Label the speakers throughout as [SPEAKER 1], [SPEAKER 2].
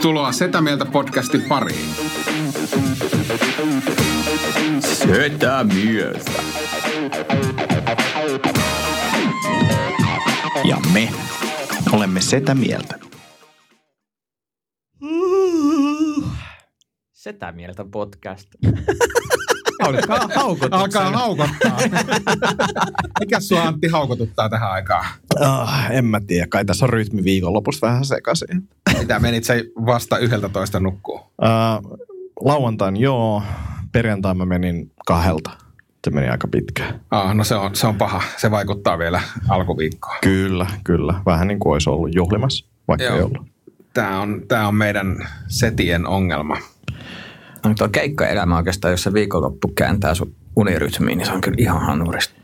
[SPEAKER 1] Tervetuloa Setä Mieltä podcastin pariin.
[SPEAKER 2] Setä mieltä.
[SPEAKER 3] Ja me olemme Setä Mieltä.
[SPEAKER 2] Setä mieltä podcast.
[SPEAKER 3] Alkaa haukottaa.
[SPEAKER 1] Alkaa haukottaa. Mikä sua Antti haukotuttaa tähän aikaan?
[SPEAKER 3] Oh, en mä tiedä, kai tässä on rytmi viikonlopusta vähän sekaisin.
[SPEAKER 1] Mitä menit se vasta yhdeltä toista nukkuu?
[SPEAKER 3] Uh, lauantain joo, perjantain mä menin kahdelta. Se meni aika pitkään.
[SPEAKER 1] Ah, no se on, se on paha. Se vaikuttaa vielä alkuviikkoon.
[SPEAKER 3] Kyllä, kyllä. Vähän niin kuin olisi ollut juhlimassa, vaikka
[SPEAKER 1] Joo.
[SPEAKER 3] ei ollut.
[SPEAKER 1] Tämä on, tämä on meidän setien ongelma.
[SPEAKER 2] No, tuo keikkaelämä oikeastaan, jos se viikonloppu kääntää sun unirytmiin, niin se on kyllä ihan hanurista.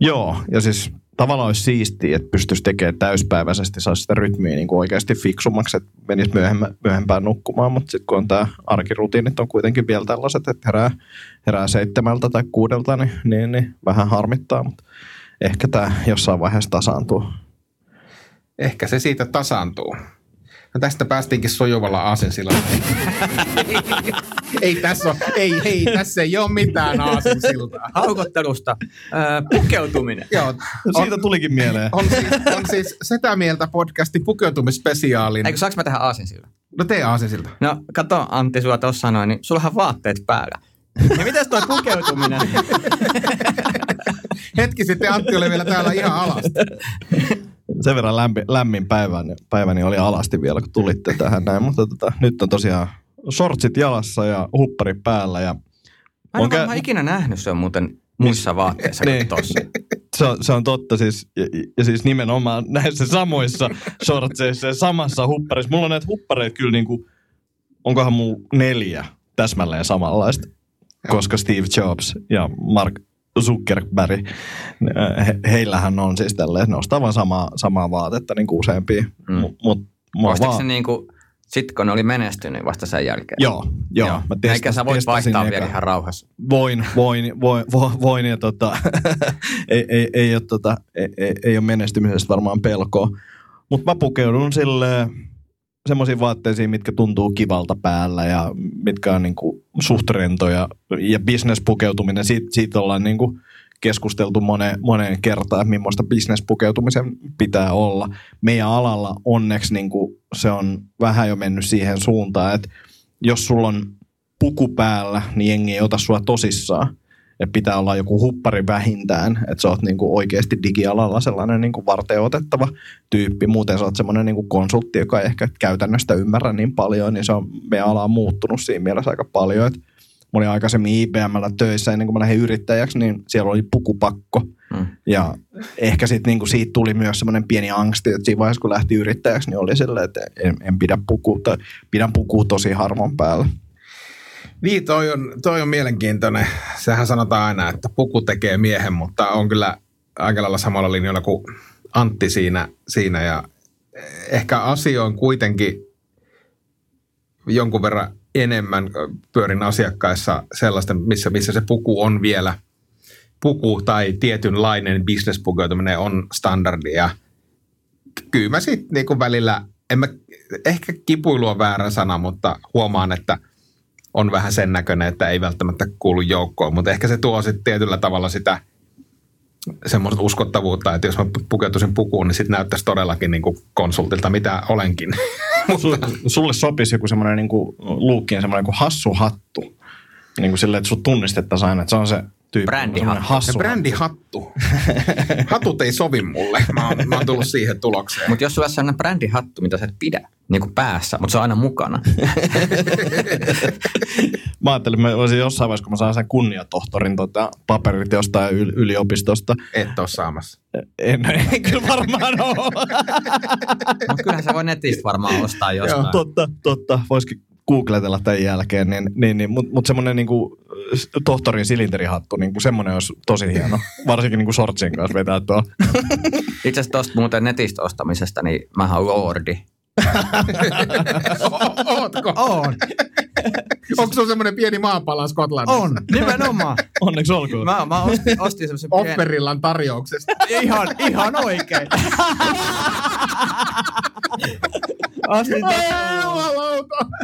[SPEAKER 3] Joo, ja siis tavallaan olisi siistiä, että pystyisi tekemään täyspäiväisesti, saisi sitä rytmiä niin kuin oikeasti fiksummaksi, että menisi myöhemmä, myöhempään nukkumaan, mutta sitten kun on tämä arkirutiinit on kuitenkin vielä tällaiset, että herää, herää seitsemältä tai kuudelta, niin, niin, niin vähän harmittaa, mutta ehkä tämä jossain vaiheessa tasaantuu.
[SPEAKER 1] Ehkä se siitä tasaantuu. No tästä päästiinkin sujuvalla aasinsilalla. ei, tässä ole, ei, ei, tässä ei ole mitään aasinsiltaa.
[SPEAKER 2] Haukottelusta öö, pukeutuminen.
[SPEAKER 1] Joo,
[SPEAKER 3] Siitä tulikin mieleen.
[SPEAKER 1] on, siis, on siis Setä Mieltä podcastin pukeutumisspesiaalin.
[SPEAKER 2] Eikö saaks mä tehdä aasinsilta?
[SPEAKER 1] No tee aasinsilta.
[SPEAKER 2] No kato Antti sulla tuossa noin, niin sullahan vaatteet päällä. Niin mitäs toi pukeutuminen?
[SPEAKER 1] Hetki sitten Antti oli vielä täällä ihan alasti.
[SPEAKER 3] Sen verran lämpi, lämmin päiväni, päiväni oli alasti vielä, kun tulitte tähän näin, mutta tota, nyt on tosiaan shortsit jalassa ja huppari päällä ja
[SPEAKER 2] Mä en ole
[SPEAKER 3] kä-
[SPEAKER 2] ikinä nähnyt se on muuten muissa vaatteissa kuin
[SPEAKER 3] Niin.
[SPEAKER 2] tossa.
[SPEAKER 3] se on, se on totta siis, ja, ja siis nimenomaan näissä samoissa shortseissa ja samassa hupparissa. Mulla on näitä huppareita kyllä niinku, onkohan mulla neljä täsmälleen samanlaista, koska Steve Jobs ja Mark Zuckerberg, he, heillähän on siis tälleen, ne ostaa vaan samaa, samaa vaatetta niin kuin useampia.
[SPEAKER 2] Mm.
[SPEAKER 3] Mut, mut,
[SPEAKER 2] Ostiko se niinku, sit kun ne oli menestynyt niin vasta sen jälkeen?
[SPEAKER 3] Joo, joo.
[SPEAKER 2] Joo.
[SPEAKER 3] Mä
[SPEAKER 2] Eikä sä voit vaihtaa vielä ihan rauhassa.
[SPEAKER 3] Voin, voin, voin, voin, voin ja tota, ei, ei, ei, ole, tota, ei, ei, ei ole menestymisestä varmaan pelkoa. Mutta mä pukeudun sille semmoisiin vaatteisiin, mitkä tuntuu kivalta päällä ja mitkä on niinku suht rentoja. Ja business-pukeutuminen, siitä, siitä ollaan niinku keskusteltu moneen, moneen kertaan, että millaista business-pukeutumisen pitää olla. Meidän alalla onneksi niinku se on vähän jo mennyt siihen suuntaan, että jos sulla on puku päällä, niin jengi ei ota sua tosissaan. Et pitää olla joku huppari vähintään, että sä oot niinku oikeasti digialalla sellainen niinku varteen otettava tyyppi. Muuten sä oot semmoinen niinku konsultti, joka ei ehkä käytännöstä ymmärrä niin paljon, niin se on, meidän ala on muuttunut siinä mielessä aika paljon. Et mä olin aikaisemmin IBMllä töissä ennen kuin mä lähdin yrittäjäksi, niin siellä oli pukupakko.
[SPEAKER 2] Mm.
[SPEAKER 3] Ja ehkä sit niinku siitä tuli myös semmoinen pieni angsti, että siinä vaiheessa kun lähti yrittäjäksi, niin oli silleen, että en, en pidä pukua, tai pidän pukua tosi harvoin päällä.
[SPEAKER 1] Niin, toi on, toi on mielenkiintoinen. Sehän sanotaan aina, että puku tekee miehen, mutta on kyllä aika lailla samalla linjalla kuin Antti siinä. siinä ja ehkä asioin kuitenkin jonkun verran enemmän pyörin asiakkaissa sellaista, missä, missä se puku on vielä puku tai tietynlainen bisnespukeutuminen on standardi ja kyllä mä sitten niinku välillä, en mä, ehkä kipuilu on väärä sana, mutta huomaan, että on vähän sen näköinen, että ei välttämättä kuulu joukkoon, mutta ehkä se tuo sitten tietyllä tavalla sitä semmoista uskottavuutta, että jos mä pukeutuisin pukuun, niin sitten näyttäisi todellakin niin kuin konsultilta, mitä olenkin.
[SPEAKER 3] Su, sulle sopisi joku semmoinen niinku luukkien semmoinen kuin hassu hattu. Niin kuin silleen, että sut tunnistettaisiin aina, että se on se tyyppi.
[SPEAKER 2] Brändihattu.
[SPEAKER 3] hassu.
[SPEAKER 1] Se brändihattu. Hatut ei sovi mulle. Mä oon, mä oon tullut siihen tulokseen.
[SPEAKER 2] Mutta jos sulla on sellainen brändihattu, mitä sä et pidä, niin kuin päässä, mutta se on aina mukana.
[SPEAKER 3] Mä ajattelin, että mä olisin jossain vaiheessa, kun mä saan sen kunniatohtorin tota, paperit jostain yl- yliopistosta.
[SPEAKER 1] Et ole saamassa.
[SPEAKER 3] En, en kyllä varmaan ole.
[SPEAKER 2] Mutta kyllähän sä voi netistä varmaan ostaa jostain.
[SPEAKER 3] totta, totta. Voisikin googletella tämän jälkeen, niin, niin, niin, mutta mut semmoinen niinku, tohtorin silinterihattu, niinku, semmoinen olisi tosi hieno. Varsinkin niinku shortsien kanssa vetää tuo.
[SPEAKER 2] Itse asiassa tuosta muuten netistä ostamisesta, niin mä oon lordi.
[SPEAKER 1] O- Ootko?
[SPEAKER 2] On,
[SPEAKER 1] Onko sulla semmoinen pieni maapala Skotlannissa?
[SPEAKER 2] on, nimenomaan.
[SPEAKER 3] Onneksi olkoon.
[SPEAKER 2] Mä, mä ostin, ostin semmoisen pienen...
[SPEAKER 1] Offerillan tarjouksesta.
[SPEAKER 2] Ihan, ihan oikein. Ostin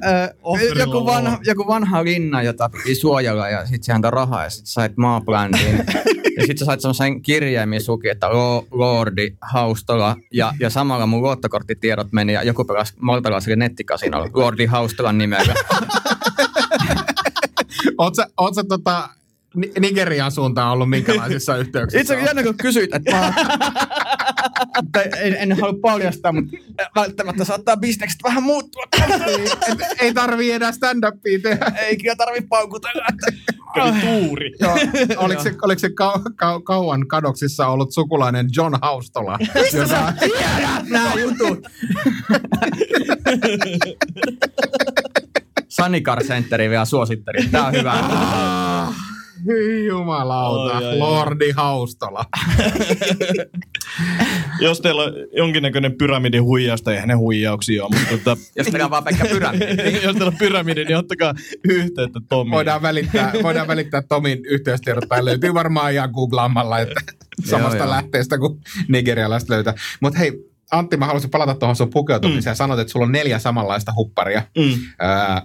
[SPEAKER 2] Ö, joku, vanha, joku vanha linna, jota piti suojella ja sitten se antoi rahaa ja sitten sait maabrändiin. ja sitten sä sait semmoisen kirjeen, missä luki, että Lo- Lordi Haustola ja, ja samalla mun luottokorttitiedot meni ja joku pelasi mortalaiselle nettikasinolla Lordi Haustolan nimellä.
[SPEAKER 1] Oot sä, oot sä tota, Ni- Nigerian suuntaan ollut minkälaisissa yhteyksissä?
[SPEAKER 2] Itse asiassa jännä, kun kysyit, että mä, tai en, en halua paljastaa, mutta välttämättä saattaa bisnekset vähän muuttua.
[SPEAKER 1] ei, ei tarvii enää stand-upia tehdä.
[SPEAKER 2] Ei kyllä tarvi paukutella.
[SPEAKER 3] Kävi tuuri.
[SPEAKER 1] Joo. Oliko se, oliko se kau, kau, kauan kadoksissa ollut sukulainen John Haustola?
[SPEAKER 2] Mistä sä tiedät nämä jutut? Sanikar Centeri vielä suositteli. Tää on hyvä.
[SPEAKER 1] Ah, Hyi jumalauta,
[SPEAKER 3] Ai, ai, ai.
[SPEAKER 1] Lordi Haustola.
[SPEAKER 3] Jos teillä on jonkinnäköinen pyramidin huijausta, eihän ne huijauksia ole, mutta tota,
[SPEAKER 2] Jos teillä on vaan Pekka Pyrämidi.
[SPEAKER 3] jos teillä on pyramidi, niin ottakaa yhteyttä Tomiin.
[SPEAKER 1] Voidaan välittää, voidaan välittää Tomin yhteystiedot tai löytyy varmaan ihan googlaamalla, että samasta
[SPEAKER 2] joo.
[SPEAKER 1] lähteestä kuin nigerialaiset löytää. Mutta hei, Antti, mä haluaisin palata tuohon sun pukeutumiseen. Mm. Sanoit, että sulla on neljä samanlaista hupparia.
[SPEAKER 3] Mm.
[SPEAKER 1] Ää,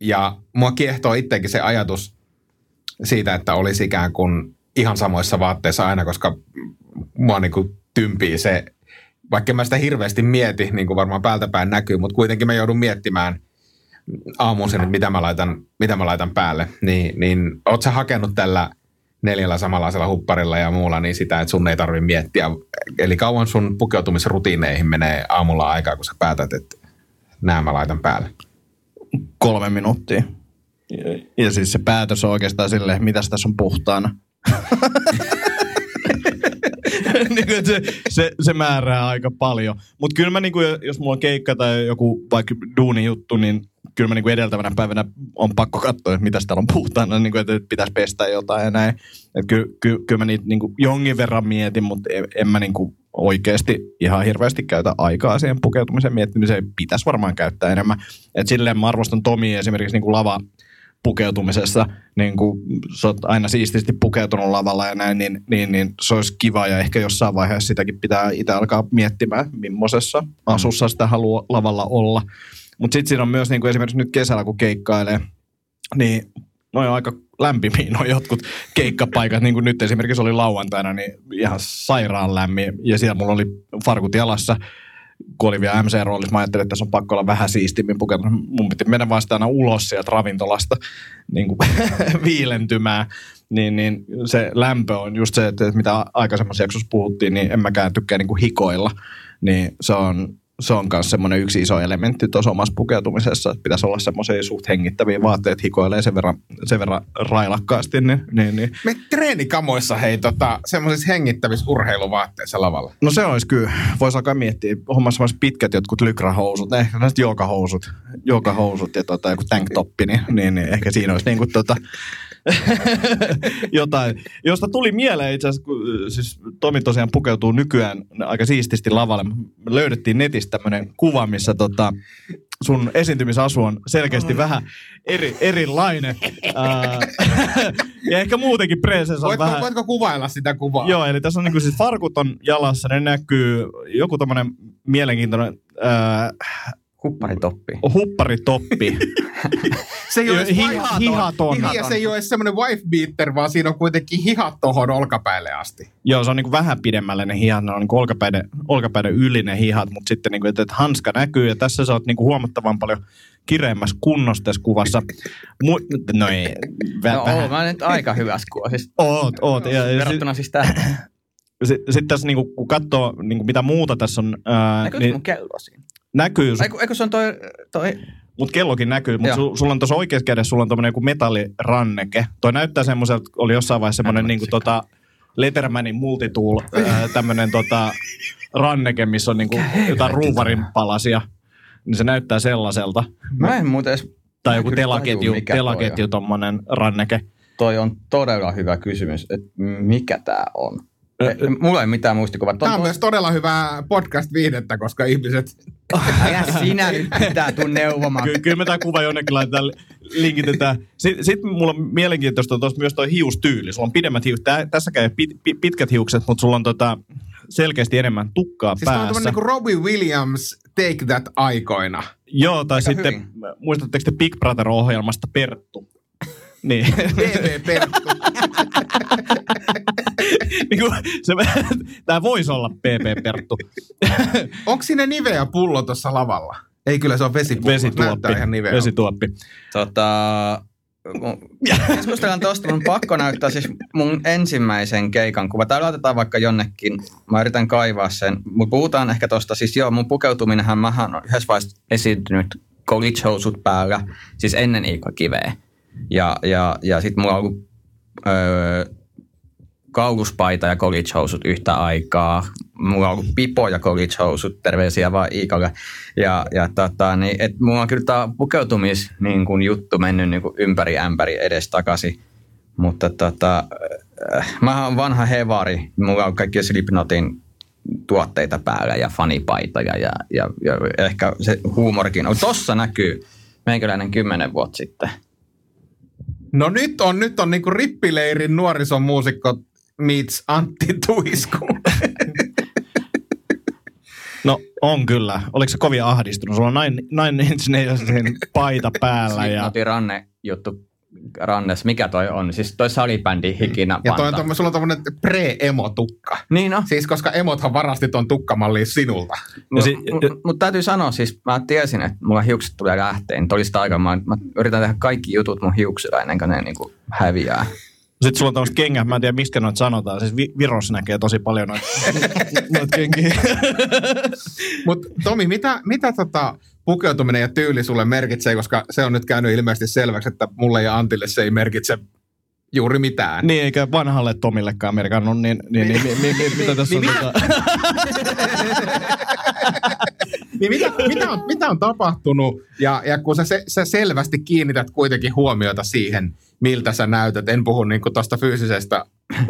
[SPEAKER 1] ja mua kiehtoo itsekin se ajatus siitä, että olisi ikään kuin ihan samoissa vaatteissa aina, koska mua niin kuin tympii se, vaikka mä sitä hirveästi mieti, niin kuin varmaan päältä päin näkyy, mutta kuitenkin mä joudun miettimään aamuisin, että mitä mä laitan, mitä mä laitan päälle. Niin, niin oot sä hakenut tällä neljällä samanlaisella hupparilla ja muulla niin sitä, että sun ei tarvitse miettiä. Eli kauan sun pukeutumisrutiineihin menee aamulla aikaa, kun sä päätät, että nämä mä laitan päälle.
[SPEAKER 3] Kolme minuuttia. Ja, ja siis se päätös on oikeastaan silleen, mitä tässä on puhtaana. niin kuin, että se, se, se, määrää aika paljon. Mutta kyllä mä, niin kuin, jos mulla on keikka tai joku vaikka duuni juttu, niin kyllä mä niin kuin edeltävänä päivänä on pakko katsoa, että mitä täällä on puhtaana, niin kuin, että pitäisi pestä jotain ja näin. Et ky, ky, kyllä mä niitä niin kuin jonkin verran mietin, mutta en, en mä niin kuin oikeasti ihan hirveästi käytä aikaa siihen pukeutumisen miettimiseen. Pitäisi varmaan käyttää enemmän. Et silleen mä arvostan Tomi esimerkiksi niin kuin lava pukeutumisessa, niin kuin sä oot aina siististi pukeutunut lavalla ja näin, niin, niin, niin se olisi kiva ja ehkä jossain vaiheessa sitäkin pitää itse alkaa miettimään, millaisessa asussa sitä haluaa lavalla olla. Mutta sitten siinä on myös niin kuin esimerkiksi nyt kesällä, kun keikkailee, niin noin on aika lämpimiä noin jotkut keikkapaikat, niin kuin nyt esimerkiksi oli lauantaina, niin ihan sairaan lämmin. Ja siellä mulla oli farkut jalassa, kun oli vielä MC-roolissa, mä ajattelin, että tässä on pakko olla vähän siistimmin pukeutunut. Mun piti mennä vasta aina ulos sieltä ravintolasta niin kuin viilentymään. Niin, niin se lämpö on just se, että mitä aikaisemmassa jaksossa puhuttiin, niin en mäkään tykkää niin kuin hikoilla. Niin se on, se on myös semmoinen yksi iso elementti tuossa omassa pukeutumisessa, että pitäisi olla semmoisia suht hengittäviä vaatteet, hikoilee sen verran, sen verran railakkaasti. Niin, niin, niin.
[SPEAKER 1] Me treenikamoissa hei tota, semmoisissa hengittävissä urheiluvaatteissa lavalla.
[SPEAKER 3] No se olisi kyllä. Voisi alkaa miettiä. Hommassa olisi pitkät jotkut lykrahousut, ehkä näistä joogahousut, joogahousut ja tota, joku tanktoppi, niin, niin, niin, ehkä siinä olisi niin kuin tota, jotain, josta tuli mieleen itse asiassa, kun siis Tomi tosiaan pukeutuu nykyään aika siististi lavalle. Me löydettiin netistä tämmöinen kuva, missä tota, sun esiintymisasu on selkeästi vähän eri, erilainen. Ja ehkä muutenkin presens on
[SPEAKER 1] Voitko,
[SPEAKER 3] vähän...
[SPEAKER 1] voitko kuvailla sitä kuvaa?
[SPEAKER 3] Joo, eli tässä on niinku siis farkut on jalassa, ne näkyy joku tämmöinen mielenkiintoinen ää,
[SPEAKER 2] Hupparitoppi.
[SPEAKER 3] hupparitoppi.
[SPEAKER 1] Se ei ole
[SPEAKER 3] Hi-
[SPEAKER 1] hihaton.
[SPEAKER 3] hihaton.
[SPEAKER 1] Hi- Ja se ei ole edes semmoinen wife beater, vaan siinä on kuitenkin hihat tohon olkapäälle asti.
[SPEAKER 3] Joo, se on niinku vähän pidemmälle ne hihat, ne on niinku olkapäiden, olkapäiden yli ne hihat, mutta sitten niinku, että, että hanska näkyy ja tässä sä oot niinku huomattavan paljon kireemmässä kunnossa tässä kuvassa. Mu- no ei, vä-
[SPEAKER 2] No,
[SPEAKER 3] vähän.
[SPEAKER 2] oon mä nyt aika hyvässä kuvassa. Siis,
[SPEAKER 3] Oot, oot. Ja, ja
[SPEAKER 2] verrattuna siis tähän.
[SPEAKER 3] sitten sit tässä niinku, kun katsoo niinku, mitä muuta tässä on, ää,
[SPEAKER 2] Näkyykö
[SPEAKER 3] niin
[SPEAKER 2] mun kello siinä?
[SPEAKER 3] Näkyy,
[SPEAKER 2] Eiku, eiku se on toi, toi
[SPEAKER 3] mutta kellokin näkyy. Mutta su, sulla on tuossa oikeassa kädessä, sulla on tommonen joku metalliranneke. Toi näyttää semmoiselta, oli jossain vaiheessa semmoinen niinku tota, Lettermanin multitool, ää, tämmönen tota, ranneke, missä on niinku jotain ruuvarin palasia. Niin se näyttää sellaiselta.
[SPEAKER 2] Mä en muuten edes
[SPEAKER 3] Tai joku telaketju,
[SPEAKER 2] toi
[SPEAKER 3] telaketju
[SPEAKER 2] on.
[SPEAKER 3] tommonen ranneke.
[SPEAKER 2] Toi on todella hyvä kysymys, että mikä tää on. E, mulla ei mitään muistikuvaa.
[SPEAKER 1] Tämä on myös todella hyvää podcast-viihdettä, koska ihmiset...
[SPEAKER 2] Älä sinä nyt pitää tuu neuvomaan.
[SPEAKER 3] Ky- kyllä me tämä kuva jonnekin laitetaan, linkitetään. Sitten sit mulla on mielenkiintoista on myös toi hiustyyli. Sulla on pidemmät hiukset. Tää, tässäkään ei pit, pit, pitkät hiukset, mutta sulla on tota, selkeästi enemmän tukkaa
[SPEAKER 1] Siis on
[SPEAKER 3] päässä.
[SPEAKER 1] tämmöinen niin kuin Robbie Williams Take That aikoina.
[SPEAKER 3] Joo, tai
[SPEAKER 2] Aika
[SPEAKER 3] sitten,
[SPEAKER 2] hyvin.
[SPEAKER 3] muistatteko te Big Brother-ohjelmasta Perttu? niin.
[SPEAKER 1] TV Perttu.
[SPEAKER 3] niin kuin, se, tämä voisi olla PP Perttu.
[SPEAKER 1] Onko siinä niveä pullo tuossa lavalla? Ei kyllä, se on vesipullo.
[SPEAKER 3] Vesituoppi.
[SPEAKER 1] Näyttää ihan niveä.
[SPEAKER 3] Vesituoppi.
[SPEAKER 2] Tota, keskustellaan tosta, mun pakko näyttää siis mun ensimmäisen keikan kuva. Tai laitetaan vaikka jonnekin. Mä yritän kaivaa sen. Mutta puhutaan ehkä tosta. Siis joo, mun pukeutuminenhan mähän on yhdessä vaiheessa esiintynyt college-housut päällä. Siis ennen Iikka Kiveä. Ja, ja, ja sit mulla on ollut öö, kauluspaita ja college-housut yhtä aikaa. Mulla on ollut pipo ja college-housut, terveisiä vaan Iikalle. Ja, ja tota, niin, et mulla on kyllä tämä pukeutumis niin kun juttu mennyt niin kun ympäri ämpäri edes takaisin. Mutta tota, äh, mä oon vanha hevari. Mulla on kaikki Slipknotin tuotteita päällä ja fanipaitoja ja, ja, ja ehkä se huumorikin. on. Tossa näkyy meikäläinen kymmenen vuotta sitten.
[SPEAKER 1] No nyt on, nyt on niinku rippileirin nuorisomuusikko meets Antti Tuisku.
[SPEAKER 3] No on kyllä. Oliko se kovin ahdistunut? Sulla on nine Inch Nailsin paita päällä. Ja...
[SPEAKER 2] Slipknotin ranne juttu rannes. Mikä toi on? Siis toi salibändi hikinä
[SPEAKER 1] Ja toi on tommo, sulla on tommonen pre-emo-tukka.
[SPEAKER 2] Niin no.
[SPEAKER 1] Siis koska emothan varasti ton tukkamalliin sinulta.
[SPEAKER 3] Ja
[SPEAKER 2] Mutta
[SPEAKER 3] si-
[SPEAKER 2] mut, mut täytyy sanoa, siis mä tiesin, että mulla hiukset tulee lähteen. Niin Todista aika, mä, mä, yritän tehdä kaikki jutut mun hiuksilla ennen kuin ne niinku häviää.
[SPEAKER 3] Sitten sulla on tämmöiset kengät, mä en tiedä miksi noita sanotaan. Siis Vi- Virossa näkee tosi paljon noita, noita kenkiä.
[SPEAKER 1] Mut Tomi, mitä, mitä tota pukeutuminen ja tyyli sulle merkitsee, koska se on nyt käynyt ilmeisesti selväksi, että mulle ja Antille se ei merkitse juuri mitään.
[SPEAKER 3] niin, eikä vanhalle Tomillekaan merkannut, niin, niin, niin, niin, niin, niin mitä tässä on?
[SPEAKER 1] Niin,
[SPEAKER 3] Tota...
[SPEAKER 1] Niin mitä, mitä, on, mitä on tapahtunut, ja, ja kun sä, se, sä selvästi kiinnität kuitenkin huomiota siihen, miltä sä näytät, en puhu niinku tuosta fyysisestä,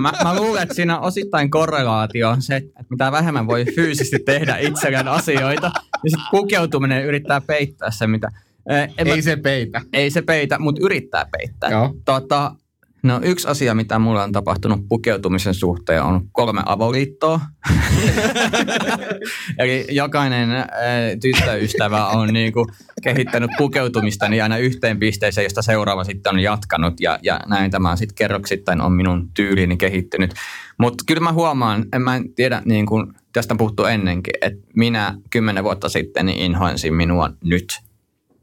[SPEAKER 2] Mä, mä luulen, että siinä osittain korrelaatio on se, että mitä vähemmän voi fyysisesti tehdä itselleen asioita, niin sitten pukeutuminen yrittää peittää se, mitä... En mä-
[SPEAKER 1] ei se peitä.
[SPEAKER 2] ei se peitä, mutta yrittää peittää.
[SPEAKER 1] Joo.
[SPEAKER 2] Tota, no yksi asia, mitä mulla on tapahtunut pukeutumisen suhteen, on kolme avoliittoa. Eli jokainen äh, tyttöystävä on niinku kehittänyt pukeutumista niin aina yhteen pisteeseen, josta seuraava sitten on jatkanut. Ja, ja näin tämä sitten kerroksittain on minun tyylini kehittynyt. Mutta kyllä mä huomaan, en mä tiedä, niin kuin tästä on puhuttu ennenkin, että minä kymmenen vuotta sitten niin inhoinsin minua nyt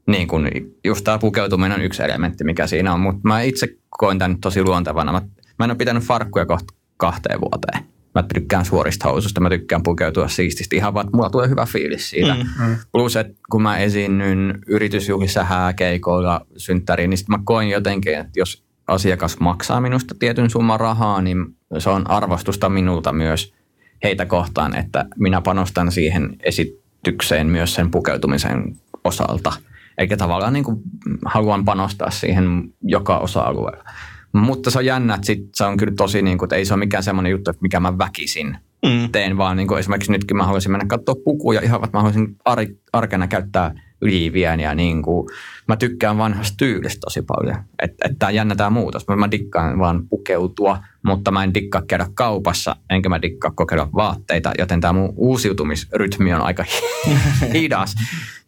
[SPEAKER 2] niin kun just tämä pukeutuminen on yksi elementti, mikä siinä on, mutta mä itse koen tämän tosi luontevana. Mä, mä en ole pitänyt farkkuja kohta kahteen vuoteen. Mä tykkään suorista housusta, mä tykkään pukeutua siististi ihan vaan, että mulla tulee hyvä fiilis siitä. Mm, mm. Plus, että kun mä esiinnyn yritysjuhlissa, hääkeikoilla, synttäriin, niin sit mä koen jotenkin, että jos asiakas maksaa minusta tietyn summan rahaa, niin se on arvostusta minulta myös heitä kohtaan, että minä panostan siihen esitykseen myös sen pukeutumisen osalta. Eikä tavallaan niin kuin haluan panostaa siihen joka osa-alueella. Mutta se on jännä, että sit se on kyllä tosi, niin kuin, että ei se ole mikään semmoinen juttu, että mikä mä väkisin
[SPEAKER 3] Mm.
[SPEAKER 2] teen, vaan niin kuin esimerkiksi nytkin mä haluaisin mennä katsoa pukuja ihan, että mä haluaisin ar- arkena käyttää liiviä ja niin kuin, mä tykkään vanhasta tyylistä tosi paljon. Että et tää jännä tää muutos. Mä, mä dikkaan vaan pukeutua, mutta mä en dikkaa käydä kaupassa, enkä mä dikkaa kokeilla vaatteita, joten tämä mun uusiutumisrytmi on aika hi- hidas.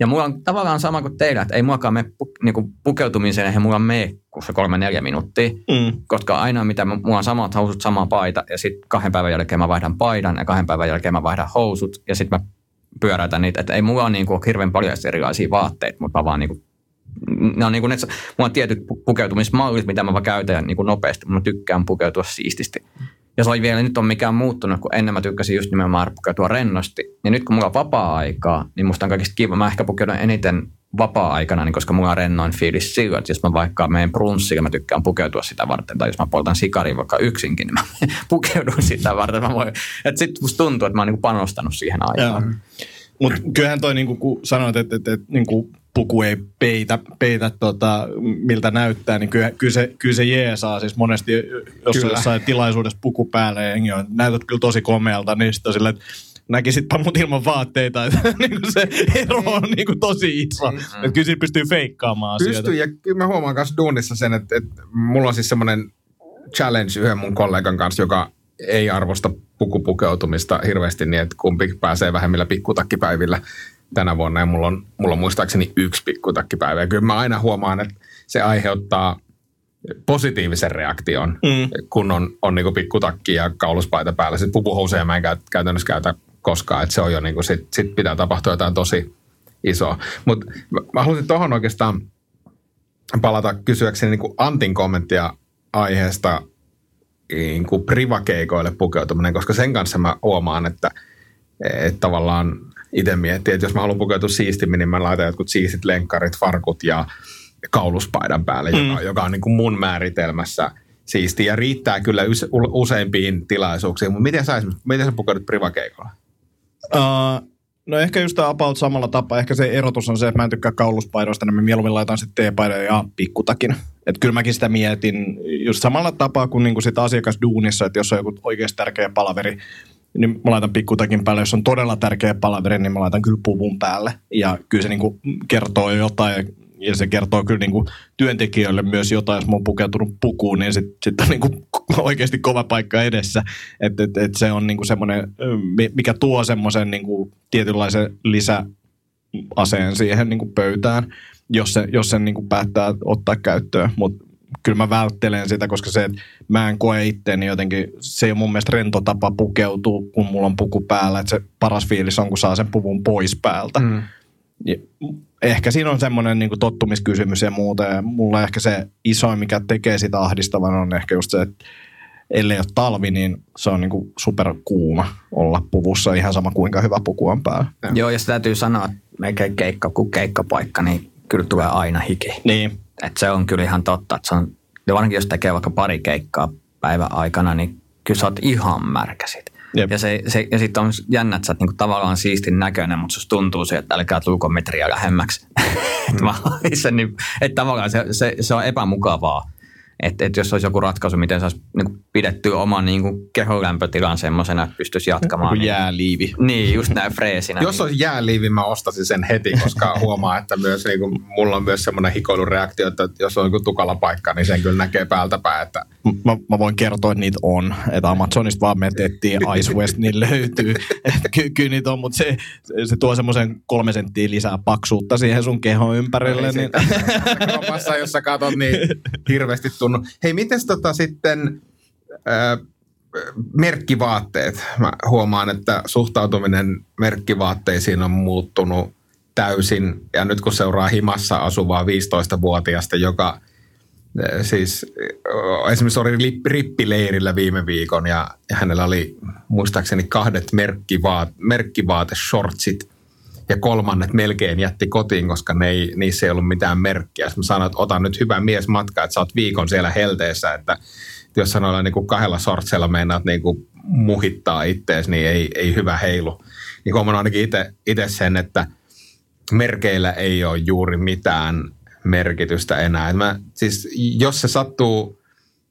[SPEAKER 2] Ja mulla on tavallaan sama kuin teillä, että ei muakaan mene pu- niinku pukeutumiseen, eihän mulla mene kuin se kolme neljä minuuttia
[SPEAKER 3] Mm.
[SPEAKER 2] koska ainoa mitä mulla on samat housut, sama paita ja sitten kahden päivän jälkeen mä vaihdan paidan ja kahden päivän jälkeen mä vaihdan housut ja sitten mä pyöräytän niitä. Että ei mulla ole niinku hirveän paljon erilaisia vaatteita, mutta vaan niinku, ne on niinku, ne, mulla on tietyt pu- pukeutumismallit, mitä mä käytän niinku nopeasti, mutta mä tykkään pukeutua siististi. Ja se ei vielä nyt on mikään muuttunut, kun ennen mä tykkäsin just nimenomaan pukeutua rennosti. Ja nyt kun mulla on vapaa-aikaa, niin musta on kaikista kiva. Mä ehkä pukeudun eniten vapaa-aikana, niin koska mulla on rennoin fiilis silloin, että jos mä vaikka menen brunssille, mä tykkään pukeutua sitä varten, tai jos mä poltan sikarin vaikka yksinkin, niin mä pukeudun sitä varten. Mä voin. Et sit musta tuntuu, että mä oon niinku panostanut siihen aikaan.
[SPEAKER 3] Mutta kyllähän toi, niinku, kun sanoit, että, että, että niinku, puku ei peitä, peitä tota, miltä näyttää, niin kyllä, kyllä, se, kyllä se jeesaa. Siis monesti, jos
[SPEAKER 1] Kyllä.
[SPEAKER 3] jossain tilaisuudessa puku päälle ja jengi on, näytät kyllä tosi komealta, niin sitten silleen, että näkisitpä mut ilman vaatteita. Että niinku se ero on niinku tosi iso.
[SPEAKER 2] Mm.
[SPEAKER 3] Että kyllä siinä pystyy feikkaamaan asioita.
[SPEAKER 1] Pystyy, ja kyllä mä huomaan myös duunissa sen, että, että mulla on siis semmoinen challenge yhden mun kollegan kanssa, joka ei arvosta pukupukeutumista hirveästi niin, että kumpi pääsee vähemmillä pikkutakkipäivillä tänä vuonna. Ja mulla on, mulla on muistaakseni yksi pikkutakkipäivä. Ja kyllä mä aina huomaan, että se aiheuttaa positiivisen reaktion, mm. kun on, on niin pikkutakki ja kauluspaita päällä. Sitten pupuhousuja mä en käytännössä käytä koskaan, että se on jo niin kuin, sit, sit pitää tapahtua jotain tosi isoa. Mutta mä haluaisin tuohon oikeastaan palata kysyäkseni niin kuin Antin kommenttia aiheesta niin kuin privakeikoille pukeutuminen, koska sen kanssa mä huomaan, että, että tavallaan itse miettii, että jos mä haluan pukeutua siistimmin, niin mä laitan jotkut siistit lenkkarit, farkut ja kauluspaidan päälle, mm. joka, joka on niin kuin mun määritelmässä siisti ja riittää kyllä useimpiin tilaisuuksiin. Mutta miten sä, miten sä pukeudut privakeikolla?
[SPEAKER 3] Uh, no ehkä just tämä about samalla tapaa. Ehkä se erotus on se, että mä en tykkää kauluspaidoista, niin mä mieluummin laitan sitten teepaidan ja pikkutakin. Että kyllä mäkin sitä mietin just samalla tapaa kuin niinku sit asiakasduunissa, että jos on joku oikeasti tärkeä palaveri, niin mä laitan pikkutakin päälle. Jos on todella tärkeä palaveri, niin mä laitan kyllä puvun päälle. Ja kyllä se niinku kertoo jotain ja se kertoo kyllä niin kuin työntekijöille myös jotain, jos mä oon pukeutunut pukuun, niin sitten sit on niin kuin oikeasti kova paikka edessä. Että et, et se on niin kuin semmoinen, mikä tuo semmoisen niin kuin tietynlaisen lisäaseen siihen niin kuin pöytään, jos, se, jos sen niin kuin päättää ottaa käyttöön. Mutta kyllä mä välttelen sitä, koska se, että mä en koe itteeni jotenkin, se ei ole mun mielestä rento tapa pukeutua, kun mulla on puku päällä, että se paras fiilis on, kun saa sen puvun pois päältä. Mm ehkä siinä on semmoinen niin tottumiskysymys ja muuta. Ja mulla ehkä se isoin, mikä tekee sitä ahdistavan, on ehkä just se, että ellei ole talvi, niin se on niin kuin superkuuma olla puvussa ihan sama kuinka hyvä puku on päällä.
[SPEAKER 2] Joo, ja se täytyy sanoa, että melkein keikka kuin keikkapaikka, niin kyllä tulee aina hiki.
[SPEAKER 3] Niin.
[SPEAKER 2] Et se on kyllä ihan totta, että se on, ja varsinkin jos tekee vaikka pari keikkaa päivän aikana, niin kyllä sä oot ihan märkä sit. Jep. Ja, se, se, ja sitten on jännä, että sä oot niinku tavallaan siistin näköinen, mutta susta tuntuu se, että älkää tulko metriä lähemmäksi. Mm. että niin, et tavallaan se, se, se, on epämukavaa. Että et jos olisi joku ratkaisu, miten saisi niin pidetty oman niin keholämpötilan semmoisena, että pystyisi jatkamaan.
[SPEAKER 3] Niin, jääliivi.
[SPEAKER 2] Niin, just näin freesinä.
[SPEAKER 1] jos olisi jääliivi, mä ostaisin sen heti, koska huomaa, että myös, niin kuin, mulla on myös semmoinen hikoilureaktio, että jos on joku tukala paikka, niin sen kyllä näkee päältä päin. Että...
[SPEAKER 3] Mä, mä, voin kertoa, että niitä on. Että Amazonista vaan me tehtiin Ice West, niin löytyy. Että ky, kyllä niitä on, mutta se, se tuo semmoisen kolme senttiä lisää paksuutta siihen sun kehon ympärille. Niin...
[SPEAKER 1] Kropassa, jos sä katsot, niin hirveästi tunnu. Hei, miten tota sitten äh, merkkivaatteet? Mä huomaan, että suhtautuminen merkkivaatteisiin on muuttunut täysin. Ja nyt kun seuraa himassa asuvaa 15-vuotiaasta, joka siis esimerkiksi oli rippileirillä viime viikon ja hänellä oli muistaakseni kahdet merkkivaat, merkkivaateshortsit ja kolmannet melkein jätti kotiin, koska ne ei, niissä ei ollut mitään merkkiä. Sitten mä sanoin, että ota nyt hyvä mies matka, että sä oot viikon siellä helteessä, että jos sä noilla niin kuin kahdella sortsella meinaat niin kuin muhittaa ittees, niin ei, ei hyvä heilu. Niin huomannut ainakin itse sen, että merkeillä ei ole juuri mitään merkitystä enää. mä, siis jos se sattuu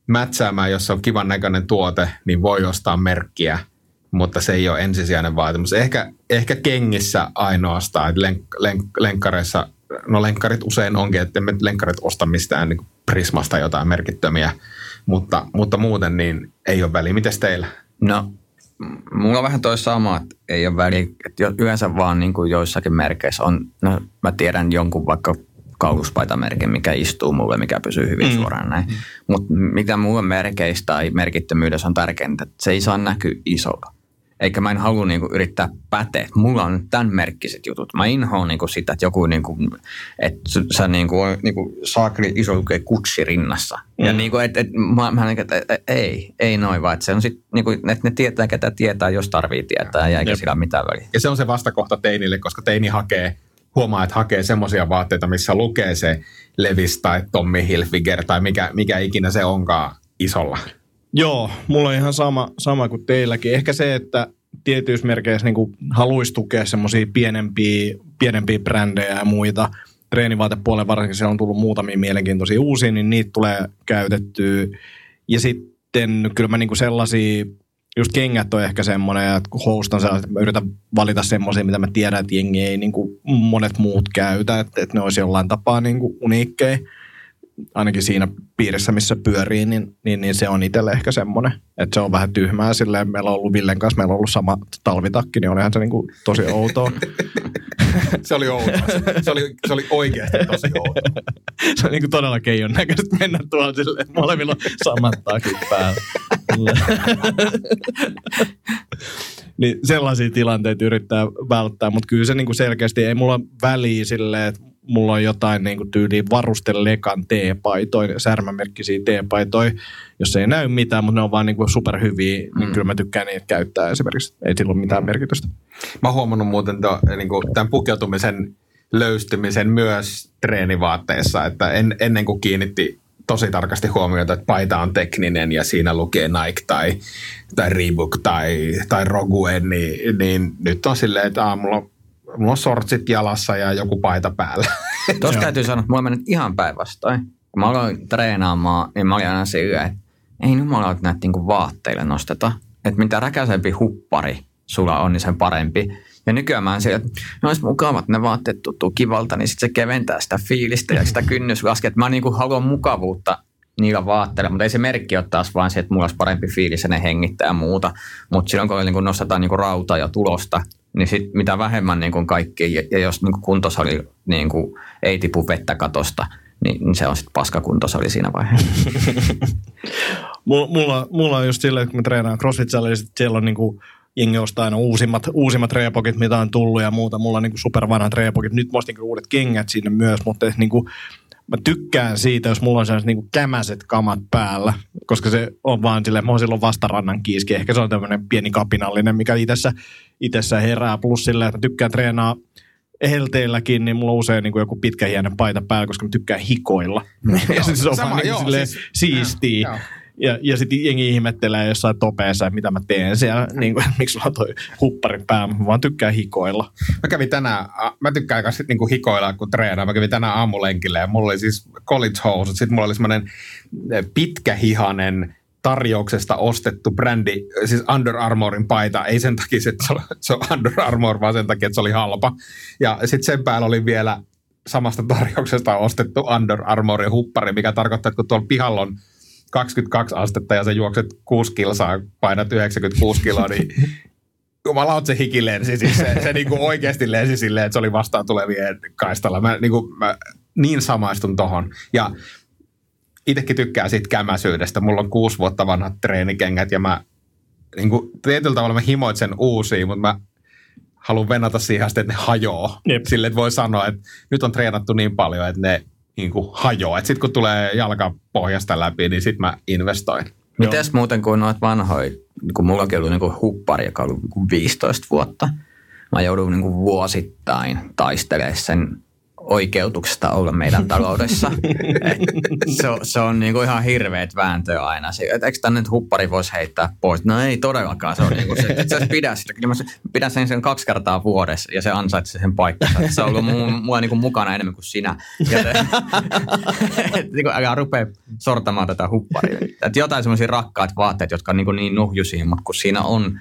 [SPEAKER 1] mätsäämään, jos on kivan näköinen tuote, niin voi ostaa merkkiä – mutta se ei ole ensisijainen vaatimus. Ehkä, ehkä kengissä ainoastaan, että lenk, lenk, lenkkareissa, no lenkkarit usein onkin, että emme lenkkarit osta mistään niin Prismasta jotain merkittömiä, mutta, mutta muuten niin ei ole väliä. Mites teillä?
[SPEAKER 2] No, mulla on vähän toi sama, että ei ole väliä, että yleensä vaan niin kuin joissakin merkeissä on, no mä tiedän jonkun vaikka kauluspaitamerkin, mikä istuu mulle, mikä pysyy hyvin mm. suoraan näin. Mm. Mutta mitä mulle merkeistä tai merkittömyydessä on tärkeintä, että se ei saa näkyä isolla. Eikä mä en halua niinku yrittää päteä. Mulla on tämän merkkiset jutut. Mä inhoan niinku sitä, että joku, niinku, että sä niinku, niinku saakeli iso lukee kutsi rinnassa. Mm. Ja niinku, et, et, mä, mä niinku, että et, ei, ei noin vaan. Että se on sit, niinku, että ne tietää, ketä tietää, jos tarvii tietää, ja eikä Jep. sillä mitään väliä.
[SPEAKER 1] Ja se on se vastakohta teinille, koska teini hakee huomaa, että hakee semmoisia vaatteita, missä lukee se Levis tai Tommy Hilfiger tai mikä, mikä ikinä se onkaan isolla.
[SPEAKER 3] Joo, mulla on ihan sama, sama kuin teilläkin. Ehkä se, että tietyissä merkeissä niin haluaisi tukea semmoisia pienempiä, pienempiä brändejä ja muita. Treenivaatepuolelle varsinkin siellä on tullut muutamia mielenkiintoisia uusia, niin niitä tulee käytettyä. Ja sitten kyllä mä niin sellaisia, just kengät on ehkä semmoinen, että kun houstan sellaiset, mä yritän valita semmoisia, mitä mä tiedän, että jengi ei niin kuin monet muut käytä, että, että ne olisi jollain tapaa niin kuin uniikkeja ainakin siinä piirissä, missä pyörii, niin, niin, niin se on itselle ehkä semmoinen, että se on vähän tyhmää. Silleen meillä on ollut Villen kanssa, meillä on ollut sama talvitakki, niin olihan se niin kuin tosi outoa.
[SPEAKER 1] se oli outoa. Se oli, se oli oikeasti tosi outoa.
[SPEAKER 3] se on niin kuin todella keijon näköistä mennä tuolla silleen, molemmilla on samat takit päällä. niin sellaisia tilanteita yrittää välttää, mutta kyllä se niin kuin selkeästi ei mulla väliä silleen, että mulla on jotain niin kuin tyyliin varustelekan T-paitoja, särmämerkkisiä T-paitoja, jos ei näy mitään, mutta ne on vaan niin kuin superhyviä, niin mm. niin kyllä mä tykkään niitä käyttää esimerkiksi. Ei sillä ole mitään merkitystä.
[SPEAKER 1] Mä oon huomannut muuten to, niin kuin tämän pukeutumisen löystymisen myös treenivaatteissa, että en, ennen kuin kiinnitti tosi tarkasti huomiota, että paita on tekninen ja siinä lukee Nike tai, tai Reebok tai, tai Rogue, niin, niin nyt on silleen, että aa, mulla on mulla on sortsit jalassa ja joku paita päällä.
[SPEAKER 2] Tuosta täytyy sanoa, että mulla on mennyt ihan päinvastoin. Kun mä aloin treenaamaan, niin mä olin aina silleen, että ei nyt mulla näitä niinku vaatteille nosteta. Että mitä räkäisempi huppari sulla on, niin sen parempi. Ja nykyään mä sille, että no olisi mukavat ne vaatteet tuttuu kivalta, niin sitten se keventää sitä fiilistä ja sitä kynnys laskee. Että mä niinku haluan mukavuutta niillä vaatteilla, mutta ei se merkki ole taas vaan se, että mulla olisi parempi fiilis ja ne hengittää ja muuta. Mutta silloin kun niin nostetaan niin rautaa ja tulosta, niin sit mitä vähemmän niin kuin kaikki, ja, jos niin kuin kuntosali kuin ei tipu vettä katosta, niin, niin se on sitten paskakuntosali siinä vaiheessa.
[SPEAKER 3] mulla, mulla on just silleen, että kun mä treenaan crossfit niin siellä on niin kuin jengi ostaa aina uusimmat, uusimmat reepokit, mitä on tullut ja muuta. Mulla on niin supervanhat reepokit. Nyt mä ostin uudet kengät sinne myös, mutta niin kuin, mä tykkään siitä, jos mulla on sellaiset niin kämäset kamat päällä, koska se on vaan silleen, mä oon silloin vastarannan kiiski. Ehkä se on tämmöinen pieni kapinallinen, mikä itessä, itessä herää. Plus silleen, että mä tykkään treenaa helteilläkin, niin mulla on usein niin kuin joku pitkähiäinen paita päällä, koska mä tykkään hikoilla. ja se on Sama, vaan niin joo, siis, siistiä. Joo, ja, ja sitten jengi ihmettelee jossain topeessa, että mitä mä teen siellä, niin kuin, miksi sulla on toi huppari pää, mä vaan tykkään hikoilla.
[SPEAKER 1] Mä kävin tänään, mä tykkään myös niin kuin hikoilla, kun treenaan. Mä kävin tänään aamulenkille ja mulla oli siis college housut, sitten mulla oli semmoinen eh, pitkähihanen tarjouksesta ostettu brändi, siis Under Armourin paita, ei sen takia, että se on Under Armour, vaan sen takia, että se oli halpa. Ja sitten sen päällä oli vielä samasta tarjouksesta ostettu Under Armourin huppari, mikä tarkoittaa, että kun tuolla pihalla on 22 astetta ja sä juokset 6 kilsaa, painat 96 kiloa, niin jumala, se hiki lensi. Siis se, se niinku oikeasti lensi silleen, että se oli vastaan tulevien kaistalla. Mä, niinku, mä niin samaistun tohon. Ja itsekin tykkään siitä kämäsyydestä. Mulla on kuusi vuotta vanhat treenikengät ja mä niin kuin, tietyllä tavalla mä himoitsen uusia, mutta mä haluan venata siihen asti, että ne hajoaa. Sille, että voi sanoa, että nyt on treenattu niin paljon, että ne niin kuin hajoaa. Sitten kun tulee jalka pohjasta läpi, niin sitten mä investoin.
[SPEAKER 2] Mites muuten kuin noit vanhoja, kun mulla on ollut niin huppari, joka on ollut 15 vuotta. Mä joudun niin vuosittain taistelemaan sen oikeutuksesta olla meidän taloudessa. se, on, se on niinku ihan hirveät vääntöä aina. Et eikö tänne nyt huppari voisi heittää pois? No ei todellakaan. Se on niinku se, että sä pidä sitä. Kyllä mä pidän sen, sen kaksi kertaa vuodessa ja se ansaitsee sen paikkansa. Se on ollut mulla, mulla niinku mukana enemmän kuin sinä. Ja te, et, niinku, älä rupea sortamaan tätä hupparia. Et jotain semmoisia rakkaat vaatteet, jotka on niinku niin nuhjuisia, mutta kun siinä on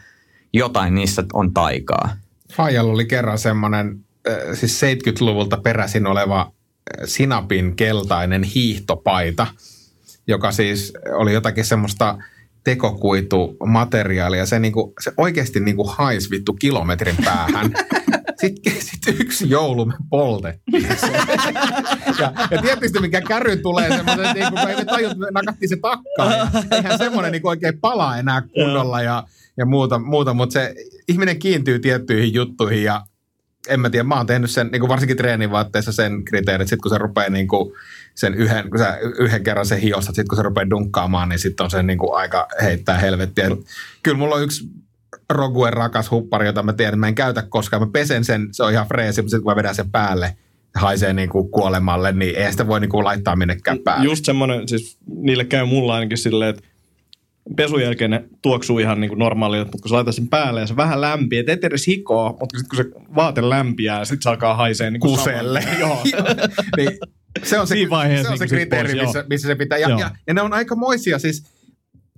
[SPEAKER 2] jotain, niissä on taikaa.
[SPEAKER 1] Fajalla oli kerran semmoinen siis 70-luvulta peräisin oleva sinapin keltainen hiihtopaita, joka siis oli jotakin semmoista tekokuitumateriaalia. Se, niinku, se oikeasti niinku haisi vittu kilometrin päähän. Sitten sit yksi joulu me poltettiin ja, ja tietysti mikä kärry tulee semmoisen, että niinku, ei me tajut, me nakattiin se takkaan. Eihän semmoinen niinku oikein palaa enää kunnolla ja, ja muuta, muuta mutta se ihminen kiintyy tiettyihin juttuihin ja en mä tiedä, mä oon tehnyt sen, niin kuin varsinkin treenivaatteissa sen kriteerit, sit kun se rupeaa niin kuin sen yhden, kun sä yhden kerran se hiosta, sitten kun se rupeaa dunkkaamaan, niin sitten on se niin kuin aika heittää helvettiä. Et kyllä mulla on yksi Roguen rakas huppari, jota mä tiedän, että mä en käytä koskaan. Mä pesen sen, se on ihan freesi, mutta sitten kun mä vedän sen päälle, haisee niin kuin kuolemalle, niin ei sitä voi niin kuin laittaa minnekään päälle.
[SPEAKER 3] Just semmoinen, siis niille käy mulla ainakin silleen, että pesun jälkeen ne tuoksuu ihan niin kuin normaalilta, mutta kun sä laitat sen päälle ja se vähän lämpiä, et et edes hikoa, mutta sitten kun se vaate lämpiää, sitten se alkaa haisee niin
[SPEAKER 1] Kuselle. Joo. niin, se on se, se, on se kriteeri, pois, missä, missä, se pitää. Ja, ja, ja, ne on aika moisia siis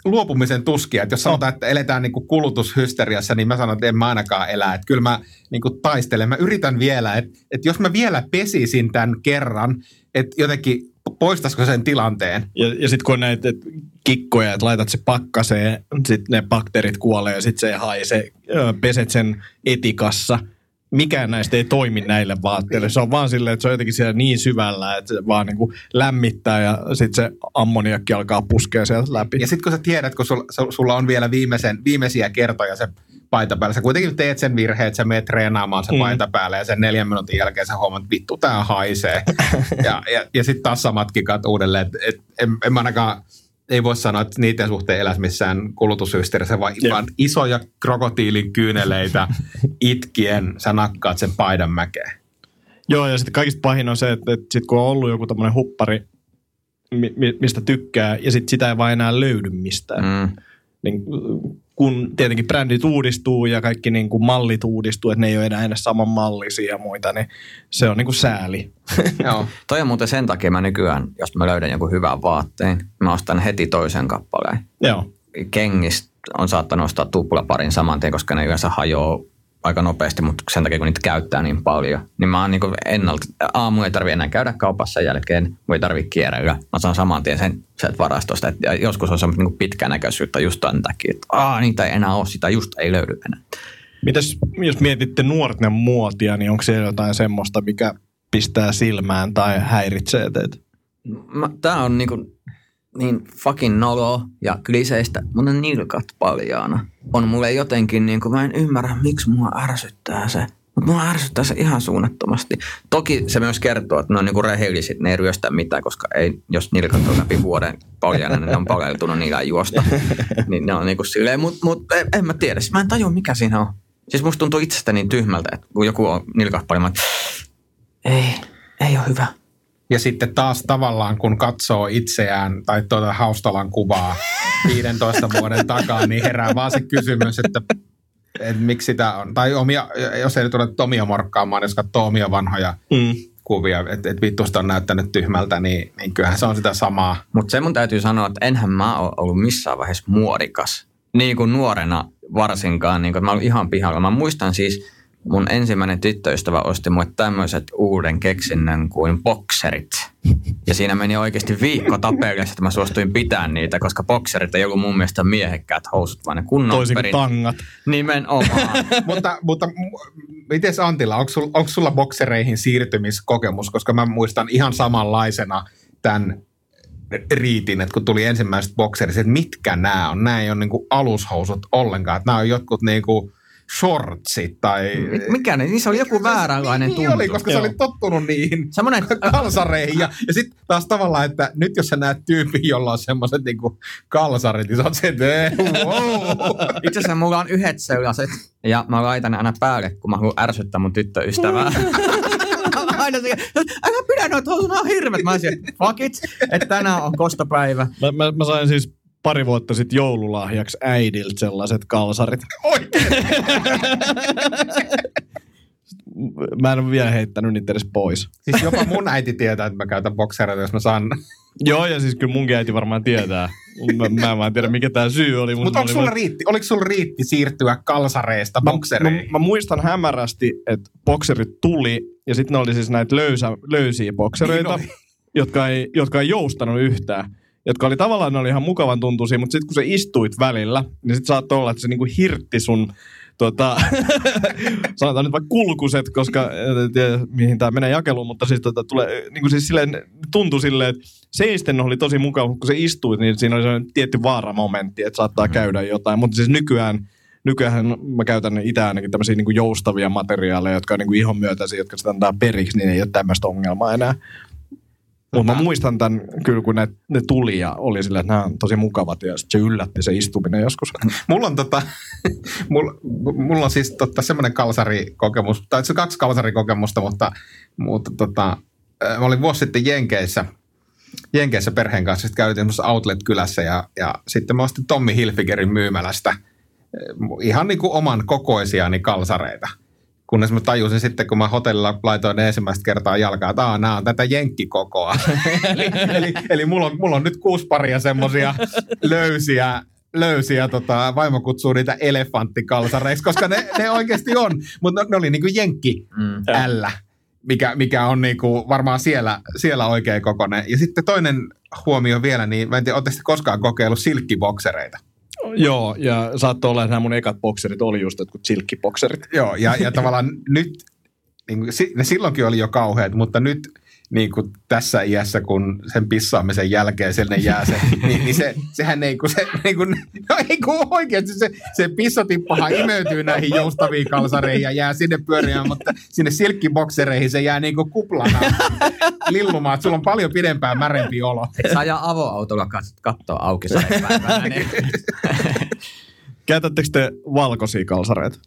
[SPEAKER 1] luopumisen tuskia. Että jos sanotaan, että eletään niin kuin kulutushysteriassa, niin mä sanon, että en mä ainakaan elä. Että kyllä mä niin kuin taistelen. Mä yritän vielä, että, että jos mä vielä pesisin tämän kerran, että jotenkin poistaisiko sen tilanteen?
[SPEAKER 3] Ja, ja sitten kun on näitä et kikkoja, että laitat se pakkaseen, sitten ne bakteerit kuolee ja sitten se ei haise, peset sen etikassa. Mikään näistä ei toimi näille vaatteille. Se on vaan silleen, että se on jotenkin siellä niin syvällä, että se vaan niinku lämmittää ja sitten se ammoniakki alkaa puskea sieltä läpi.
[SPEAKER 1] Ja sitten kun sä tiedät, kun sulla, sulla on vielä viimeisen, viimeisiä kertoja se paita päällä, sä kuitenkin teet sen virheen, että sä meet treenaamaan se mm. paita päälle ja sen neljän minuutin jälkeen sä huomaat, että vittu tää haisee. ja ja, ja sitten taas samat kikat uudelleen. Et, et, en, en mä ainakaan, ei voi sanoa, että niiden suhteen eläisi missään kulutusyhteydessä, vaan,
[SPEAKER 3] Jep.
[SPEAKER 1] vaan isoja krokotiilin kyyneleitä itkien sä nakkaat sen paidan mäkeen.
[SPEAKER 3] Joo, ja sitten kaikista pahin on se, että, että sit kun on ollut joku tämmöinen huppari, mi- mi- mistä tykkää, ja sitten sitä ei vaan enää löydy mistään.
[SPEAKER 2] Mm.
[SPEAKER 3] Niin, kun tietenkin brändit uudistuu ja kaikki niin kuin mallit uudistuu, että ne ei ole enää edes samanmallisia ja muita, niin se on niin kuin sääli.
[SPEAKER 1] Joo.
[SPEAKER 2] Toi on muuten sen takia mä nykyään, jos mä löydän jonkun hyvän vaatteen, mä ostan heti toisen kappaleen.
[SPEAKER 3] Joo.
[SPEAKER 2] Kengistä on saattanut ostaa tuplaparin saman tien, koska ne yleensä hajoaa aika nopeasti, mutta sen takia kun niitä käyttää niin paljon, niin mä oon niin ennalta, aamu ei tarvi enää käydä kaupassa jälkeen, voi tarvi kierrellä. Mä saan saman tien sen sieltä varastosta, että joskus on semmoista niin pitkänäköisyyttä just tämän takia, että Aa, niitä ei enää ole, sitä just ei löydy enää.
[SPEAKER 3] Mitäs, jos mietitte nuorten muotia, niin onko siellä jotain semmoista, mikä pistää silmään tai häiritsee teitä?
[SPEAKER 2] Mä, tää on niin, kuin, niin fucking nolo ja kliseistä, mutta nilkat paljaana. On mulle jotenkin, niin kuin, mä en ymmärrä, miksi mua ärsyttää se. Mutta mua ärsyttää se ihan suunnattomasti. Toki se myös kertoo, että ne on niin kuin rehelliset, ne ei ryöstä mitään, koska ei, jos nilkat on läpi vuoden paljaana, niin ne on paleltunut, niillä juosta. niin ne on niin kuin silleen, mutta mut, en, en mä tiedä. Siis mä en tajua, mikä siinä on. Siis musta tuntuu itsestä niin tyhmältä, että kun joku on nilkat paljaana, että ei, ei ole hyvä.
[SPEAKER 1] Ja sitten taas tavallaan, kun katsoo itseään tai tuota Haustalan kuvaa 15 vuoden takaa, niin herää vaan se kysymys, että, että miksi sitä on. Tai omia, jos ei nyt ole omia morkkaamaan, jos katsoo omia vanhoja
[SPEAKER 3] Mm.
[SPEAKER 1] kuvia, että, että vittusta on näyttänyt tyhmältä, niin, niin kyllähän se on sitä samaa.
[SPEAKER 2] Mutta se mun täytyy sanoa, että enhän mä ole ollut missään vaiheessa muodikas. Niin kuin nuorena varsinkaan, niin kuin, mä olin ihan pihalla. Mä muistan siis, mun ensimmäinen tyttöystävä osti mulle tämmöiset uuden keksinnön kuin bokserit. Ja siinä meni oikeasti viikko tapeliassa, että mä suostuin pitää niitä, koska bokserit ei ollut mun mielestä miehekkäät housut, vaan ne kunnon
[SPEAKER 3] Toisin kuin
[SPEAKER 2] perin.
[SPEAKER 3] tangat.
[SPEAKER 2] Nimenomaan.
[SPEAKER 1] mutta mutta miten Antila, onko sulla, onko sulla boksereihin siirtymiskokemus? Koska mä muistan ihan samanlaisena tämän riitin, että kun tuli ensimmäiset bokserit, että mitkä nämä on. Nämä ei ole niinku alushousut ollenkaan. Että nämä on jotkut niinku shortsit tai...
[SPEAKER 2] Mikä ne? Niissä oli joku vääränlainen
[SPEAKER 1] niin
[SPEAKER 2] tuntu.
[SPEAKER 1] oli, koska sä
[SPEAKER 3] Joo.
[SPEAKER 1] olit tottunut niihin
[SPEAKER 2] Semmoinen,
[SPEAKER 1] kalsareihin. Ja, ja sitten taas tavallaan, että nyt jos sä näet tyypin, jolla on semmoiset niinku kalsarit, niin sä oot se, että wow.
[SPEAKER 2] Itse asiassa mulla on yhdet sellaiset, ja mä laitan ne aina päälle, kun mä haluan ärsyttää mun tyttöystävää. aina se, älä pidä noita on hirvet. Mä olisin, fuck it, että tänään on kostopäivä.
[SPEAKER 3] Mä, mä, mä sain siis pari vuotta sitten joululahjaksi äidiltä sellaiset kalsarit.
[SPEAKER 1] Oikein.
[SPEAKER 3] Mä en ole vielä heittänyt niitä edes pois.
[SPEAKER 1] Siis jopa mun äiti tietää, että mä käytän boksereita, jos mä saan.
[SPEAKER 3] Joo, ja siis kyllä munkin äiti varmaan tietää. Mä, mä en vaan tiedä, mikä tämä syy oli.
[SPEAKER 1] Mutta onko sulla riitti, oliko sulla riitti siirtyä kalsareista
[SPEAKER 3] Mä,
[SPEAKER 1] boksereihin?
[SPEAKER 3] mä, mä, muistan hämärästi, että bokserit tuli, ja sitten ne oli siis näitä löysä, löysiä boksereita,
[SPEAKER 1] Niin
[SPEAKER 3] jotka, ei, jotka ei joustanut yhtään. Jotka oli tavallaan, ne oli ihan mukavan tuntuisia, mutta sitten kun se istuit välillä, niin sitten saattoi olla, että se niinku hirtti sun tota, sanotaan nyt vaikka kulkuset, koska en tiedä mihin tämä menee jakeluun, mutta siis, tota, tulee, niin kuin siis silleen, tuntui silleen, että seisten oli tosi mukava, kun se istuit, niin siinä oli sellainen tietty vaaramomentti, että saattaa käydä jotain, mutta siis nykyään Nykyään mä käytän itse ainakin tämmöisiä niin joustavia materiaaleja, jotka on niin ihon myötäisiä, jotka sitä antaa periksi, niin ei ole tämmöistä ongelmaa enää. Mutta mä muistan tämän kyllä, kun ne, ne tuli ja oli silleen, että nämä on tosi mukavat ja sit se yllätti se istuminen joskus.
[SPEAKER 1] Mulla on, tota, mulla, mulla on siis tota, semmoinen kalsarikokemus, tai se kaksi kalsarikokemusta, mutta, mutta tota, mä olin vuosi sitten Jenkeissä, Jenkeissä perheen kanssa, sitten käytiin semmoisessa outlet-kylässä ja, ja sitten mä ostin Tommi Hilfigerin myymälästä ihan niin kuin oman kokoisiani kalsareita. Kunnes mä tajusin sitten, kun mä hotellilla laitoin ne ensimmäistä kertaa jalkaa, että "Aa, nämä on tätä jenkkikokoa. eli, eli, eli mulla, on, mulla on nyt kuusi paria semmosia löysiä, löysiä tota, vaimo kutsuu niitä elefanttikalsareiksi, koska ne, ne oikeasti on. Mutta ne, ne oli niinku jenkki
[SPEAKER 2] Mm.
[SPEAKER 1] L. mikä, mikä on niinku varmaan siellä, siellä oikea kokonen. Ja sitten toinen huomio vielä, niin mä en tiedä, koskaan kokeillut silkkiboksereita?
[SPEAKER 3] Joo, ja saattoi olla, että nämä mun ekat bokserit oli just jotkut silkkibokserit.
[SPEAKER 1] Joo, ja, ja tavallaan nyt, niin ne silloinkin oli jo kauheat, mutta nyt niin kuin tässä iässä, kun sen pissaamisen jälkeen sinne jää se, niin, niin se, sehän ei kun se, niin kuin, no ei kun oikeasti se, se pissatippahan imeytyy näihin joustaviin kalsareihin ja jää sinne pyörimään, mutta sinne silkkiboksereihin se jää niin kuin kuplana lillumaan, että sulla on paljon pidempään märempi olo.
[SPEAKER 2] Et saa ajaa avoautolla kat- kattoa auki
[SPEAKER 3] Käytättekö te valkoisia kalsareita?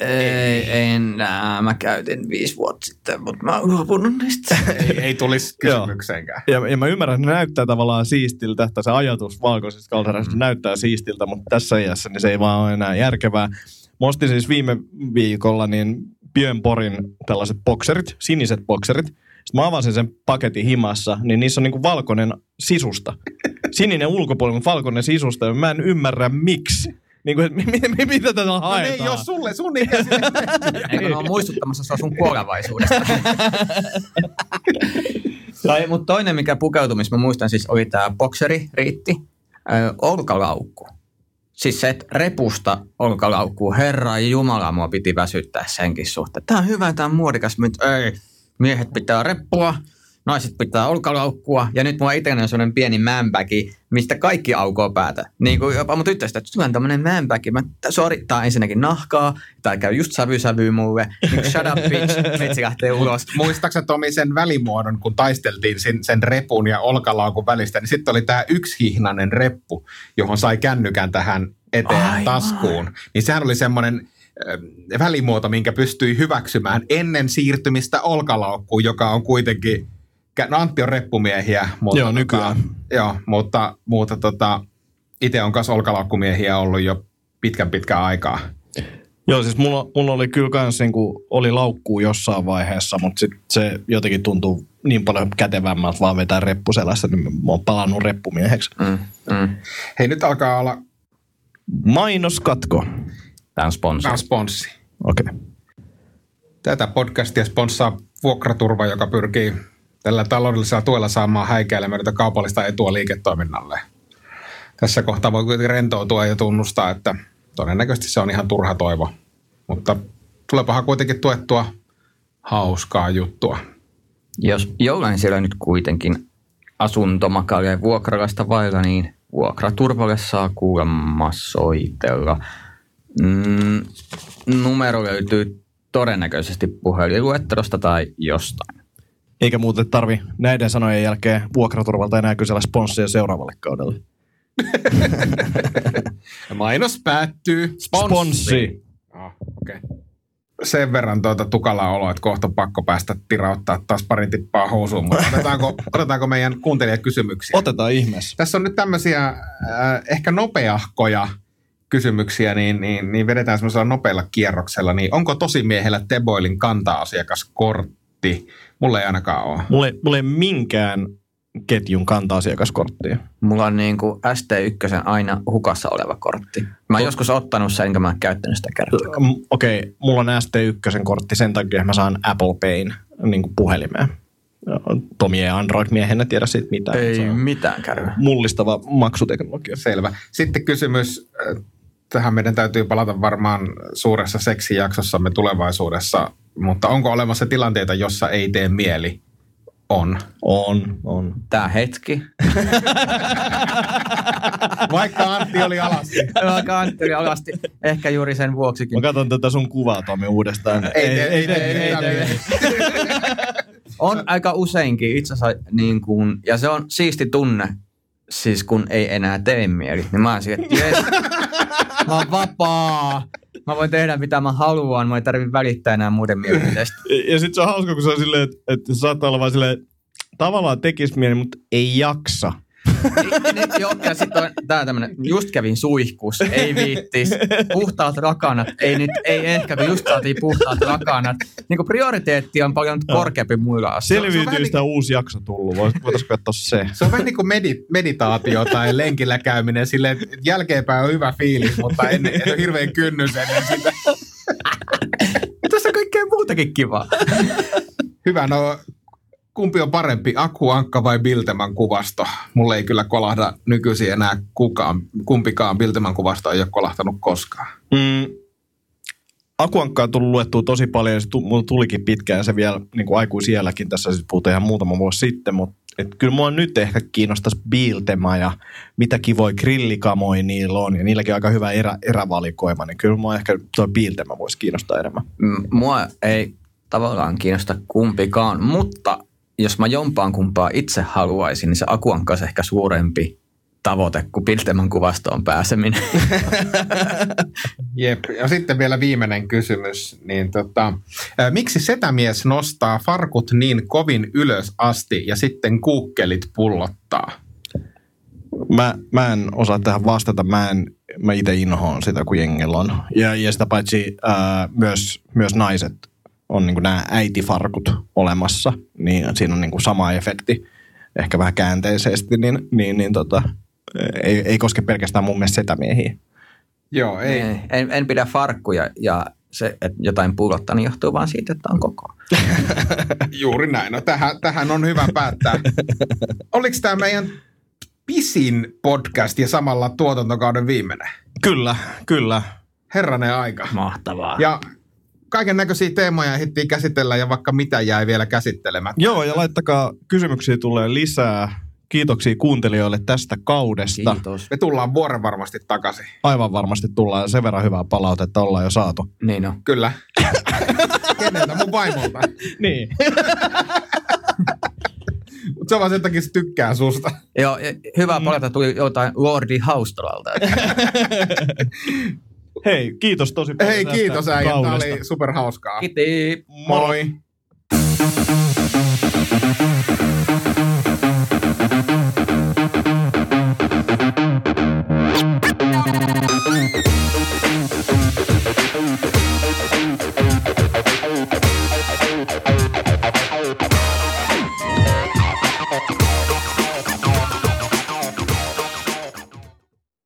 [SPEAKER 2] Ei, enää. Mä käytin viisi vuotta sitten, mutta mä oon luopunut niistä.
[SPEAKER 1] Ei, ei tulisi kysymykseenkään.
[SPEAKER 3] Ja, ja mä ymmärrän, että ne näyttää tavallaan siistiltä, että se ajatus valkoisista kalsareista mm. näyttää siistiltä, mutta tässä iässä niin se ei vaan ole enää järkevää. Mä ostin siis viime viikolla niin Björn Porin tällaiset bokserit, siniset bokserit. Sitten mä avasin sen paketin himassa, niin niissä on niinku valkoinen sisusta. Sininen ulkopuoli, mutta valkoinen sisusta. Ja mä en ymmärrä miksi. Niin kuin, mitä tätä
[SPEAKER 1] No ne
[SPEAKER 3] haetaan?
[SPEAKER 1] ei ole sulle, sun ikäisille.
[SPEAKER 2] Eikö ne ole muistuttamassa sua sun kuolevaisuudesta? tai, mutta toinen, mikä pukeutumis, mä muistan siis, oli tämä bokseri, riitti, ö, olkalaukku. Siis se, että repusta olkalaukkuun, herra Jumala, mua piti väsyttää senkin suhteen. Tämä on hyvä, tämä on muodikas, mutta ei. Miehet pitää reppua, naiset pitää olkalaukkua, ja nyt mulla itselläni on sellainen pieni manbagi, mistä kaikki aukoo päätä. Niin kuin jopa mun tyttöstä, että sulla on tämmöinen manbagi, mä suorittaa ensinnäkin nahkaa, tai käy just sävy sävy mulle, niin shut up bitch, meitsi lähtee ulos.
[SPEAKER 1] Muistaaksä Tomi sen välimuodon, kun taisteltiin sen, sen repun ja olkalaukun välistä, niin sitten oli tämä yksihnainen reppu, johon sai kännykän tähän eteen
[SPEAKER 2] Aivan.
[SPEAKER 1] taskuun. Niin sehän oli semmoinen äh, välimuoto, minkä pystyi hyväksymään ennen siirtymistä olkalaukkuun, joka on kuitenkin, no Antti on reppumiehiä, mutta,
[SPEAKER 3] Joo, nykyään.
[SPEAKER 1] Tota, joo, mutta, mutta tota, itse on myös olkalaukkumiehiä ollut jo pitkän pitkän aikaa.
[SPEAKER 3] Joo, siis mulla, mulla oli kyllä kans niin kuin, oli laukkuu jossain vaiheessa, mutta sit se jotenkin tuntuu niin paljon kätevämmältä vaan vetää reppuselässä, niin mä oon palannut reppumieheksi.
[SPEAKER 2] Mm, mm.
[SPEAKER 1] Hei, nyt alkaa olla
[SPEAKER 3] Mainoskatko.
[SPEAKER 2] Tämä on sponsori.
[SPEAKER 1] Tämä on sponssi.
[SPEAKER 3] Okei. Okay.
[SPEAKER 1] Tätä podcastia sponssaa Vuokraturva, joka pyrkii tällä taloudellisella tuella saamaan häikäilemätöntä kaupallista etua liiketoiminnalle. Tässä kohtaa voi kuitenkin rentoutua ja tunnustaa, että todennäköisesti se on ihan turha toivo. Mutta tulepahan kuitenkin tuettua hauskaa juttua.
[SPEAKER 2] Jos jollain siellä nyt kuitenkin asuntomakalia vuokralaista vailla, niin vuokraturvalle saa kuulemma soitella. Mm, numero löytyy todennäköisesti puhelinluettelosta tai jostain.
[SPEAKER 3] Eikä muuten tarvi näiden sanojen jälkeen vuokraturvalta enää kysellä sponssia seuraavalle kaudelle.
[SPEAKER 1] Mainos päättyy.
[SPEAKER 3] Sponssi.
[SPEAKER 1] Ah, okay. Sen verran tuota tukalaa oloa, että kohta pakko päästä tirauttaa taas pari tippaa housuun, mutta otetaanko, otetaanko meidän kuuntelijakysymyksiä?
[SPEAKER 3] Otetaan ihmeessä.
[SPEAKER 1] Tässä on nyt tämmöisiä äh, ehkä nopeahkoja kysymyksiä, niin, niin, niin vedetään semmoisella nopealla kierroksella. Niin onko tosimiehellä Teboilin kanta-asiakaskortti? Mulla ei ainakaan ole.
[SPEAKER 3] Mulla ei, mulla ei minkään ketjun kanta-asiakaskorttia.
[SPEAKER 2] Mulla on niin kuin ST1 aina hukassa oleva kortti. Mä oon joskus ottanut sen, enkä mä oon käyttänyt sitä kertaa.
[SPEAKER 3] Okei, okay, mulla on ST1 kortti sen takia, että mä saan Apple Payn niin kuin puhelimeen. Tomi ei Android-miehenä tiedä siitä mitään.
[SPEAKER 2] Ei mitään käy.
[SPEAKER 3] mullistava maksuteknologia.
[SPEAKER 1] Selvä. Sitten kysymys, äh, tähän meidän täytyy palata varmaan suuressa seksijaksossamme tulevaisuudessa, mutta onko olemassa tilanteita, jossa ei tee mieli? On.
[SPEAKER 3] On, on.
[SPEAKER 2] Tää hetki.
[SPEAKER 1] Vaikka Antti oli alasti.
[SPEAKER 2] Vaikka Antti oli alasti. Ehkä juuri sen vuoksikin.
[SPEAKER 3] Mä katson tätä sun kuvaa, Tomi, uudestaan.
[SPEAKER 1] Ei ei
[SPEAKER 3] ei,
[SPEAKER 1] ei
[SPEAKER 3] ei,
[SPEAKER 1] tee-
[SPEAKER 3] ei.
[SPEAKER 2] On aika useinkin itse asiassa niin kuin, ja se on siisti tunne, siis kun ei enää tee mieli. Niin mä oon että jes, mä oon vapaa. Mä voin tehdä mitä mä haluan, mä ei tarvi välittää enää muiden mielipiteistä.
[SPEAKER 3] Ja sit se on hauska, kun se on silleen, että, että saattaa olla vaan silleen, tavallaan tekis mieli, mutta ei jaksa.
[SPEAKER 2] Niin, joo, ja sitten on tää tämmönen, just kävin suihkus, ei viittis, puhtaat rakanat, ei nyt, ei ehkä, kun just saatiin puhtaat rakanat. Niin prioriteetti on paljon korkeampi muilla asioilla.
[SPEAKER 3] Selviytyistä uusi jakso tullut. Vois- Voitaisko katsoa se?
[SPEAKER 1] Se on vähän niin kuin medi- meditaatio tai lenkillä käyminen. Silleen, että jälkeenpäin on hyvä fiilis, mutta ennen, en ole hirveän kynnys ennen sitä.
[SPEAKER 2] Ja tässä on kaikkea muutakin kivaa.
[SPEAKER 1] Hyvä, no kumpi on parempi, Akuankka vai Bilteman kuvasto? Mulle ei kyllä kolahda nykyisin enää kukaan, kumpikaan Bilteman kuvasto ei ole kolahtanut koskaan.
[SPEAKER 3] Mm, Akuankkaa on tullut luettua tosi paljon ja se mulla tulikin pitkään se vielä niin kuin aikuisielläkin. Tässä siis puhutaan ihan muutama vuosi sitten, mutta et kyllä mua nyt ehkä kiinnostaisi Biltema ja mitä kivoja grillikamoja niillä on ja niilläkin on aika hyvä erä, erävalikoima, niin kyllä mua ehkä tuo Biltema voisi kiinnostaa enemmän.
[SPEAKER 2] M- Mua ei tavallaan kiinnosta kumpikaan, mutta jos mä jompaan kumpaa itse haluaisin, niin se Akuankka olisi ehkä suurempi tavoite kuin Piltemän kuvastoon pääseminen.
[SPEAKER 1] Jep. Ja sitten vielä viimeinen kysymys. Niin tota, miksi setämies nostaa farkut niin kovin ylös asti ja sitten kuukkelit pullottaa?
[SPEAKER 3] Mä, mä en osaa tähän vastata, mä, en, mä itse inhoon sitä, kun jengillä on. Ja, ja sitä paitsi ää, myös, myös naiset on niin nämä äitifarkut olemassa, niin siinä on niin kuin sama efekti, ehkä vähän käänteisesti, niin, niin, niin tota, ei, ei koske pelkästään mun mielestä setämiehiä.
[SPEAKER 1] Joo, ei.
[SPEAKER 2] Ei, en, en pidä farkkuja ja se, että jotain pullottaa, niin johtuu vaan siitä, että on koko.
[SPEAKER 1] Juuri näin. No tähän, tähän on hyvä päättää. Oliko tämä meidän pisin podcast ja samalla tuotantokauden viimeinen?
[SPEAKER 3] Kyllä, kyllä.
[SPEAKER 1] Herranen aika.
[SPEAKER 2] Mahtavaa.
[SPEAKER 1] Ja kaiken näköisiä teemoja ehdittiin käsitellä ja vaikka mitä jäi vielä käsittelemättä.
[SPEAKER 3] Joo, ja laittakaa kysymyksiä tulee lisää. Kiitoksia kuuntelijoille tästä kaudesta.
[SPEAKER 2] Kiitos.
[SPEAKER 1] Me tullaan vuoren varmasti takaisin.
[SPEAKER 3] Aivan varmasti tullaan sen verran hyvää palautetta ollaan jo saatu.
[SPEAKER 2] Niin on.
[SPEAKER 1] Kyllä. Keneltä? Mun vaimolta.
[SPEAKER 3] Niin.
[SPEAKER 1] Mutta se on vaan sen takia, että se tykkää susta.
[SPEAKER 2] Joo, hyvää palautetta tuli jotain Lordi Haustolalta.
[SPEAKER 3] Hei, kiitos tosi paljon
[SPEAKER 1] Hei, kiitos äijä. Tämä oli superhauskaa.
[SPEAKER 2] Kiitos.
[SPEAKER 1] Moi.
[SPEAKER 4] Thank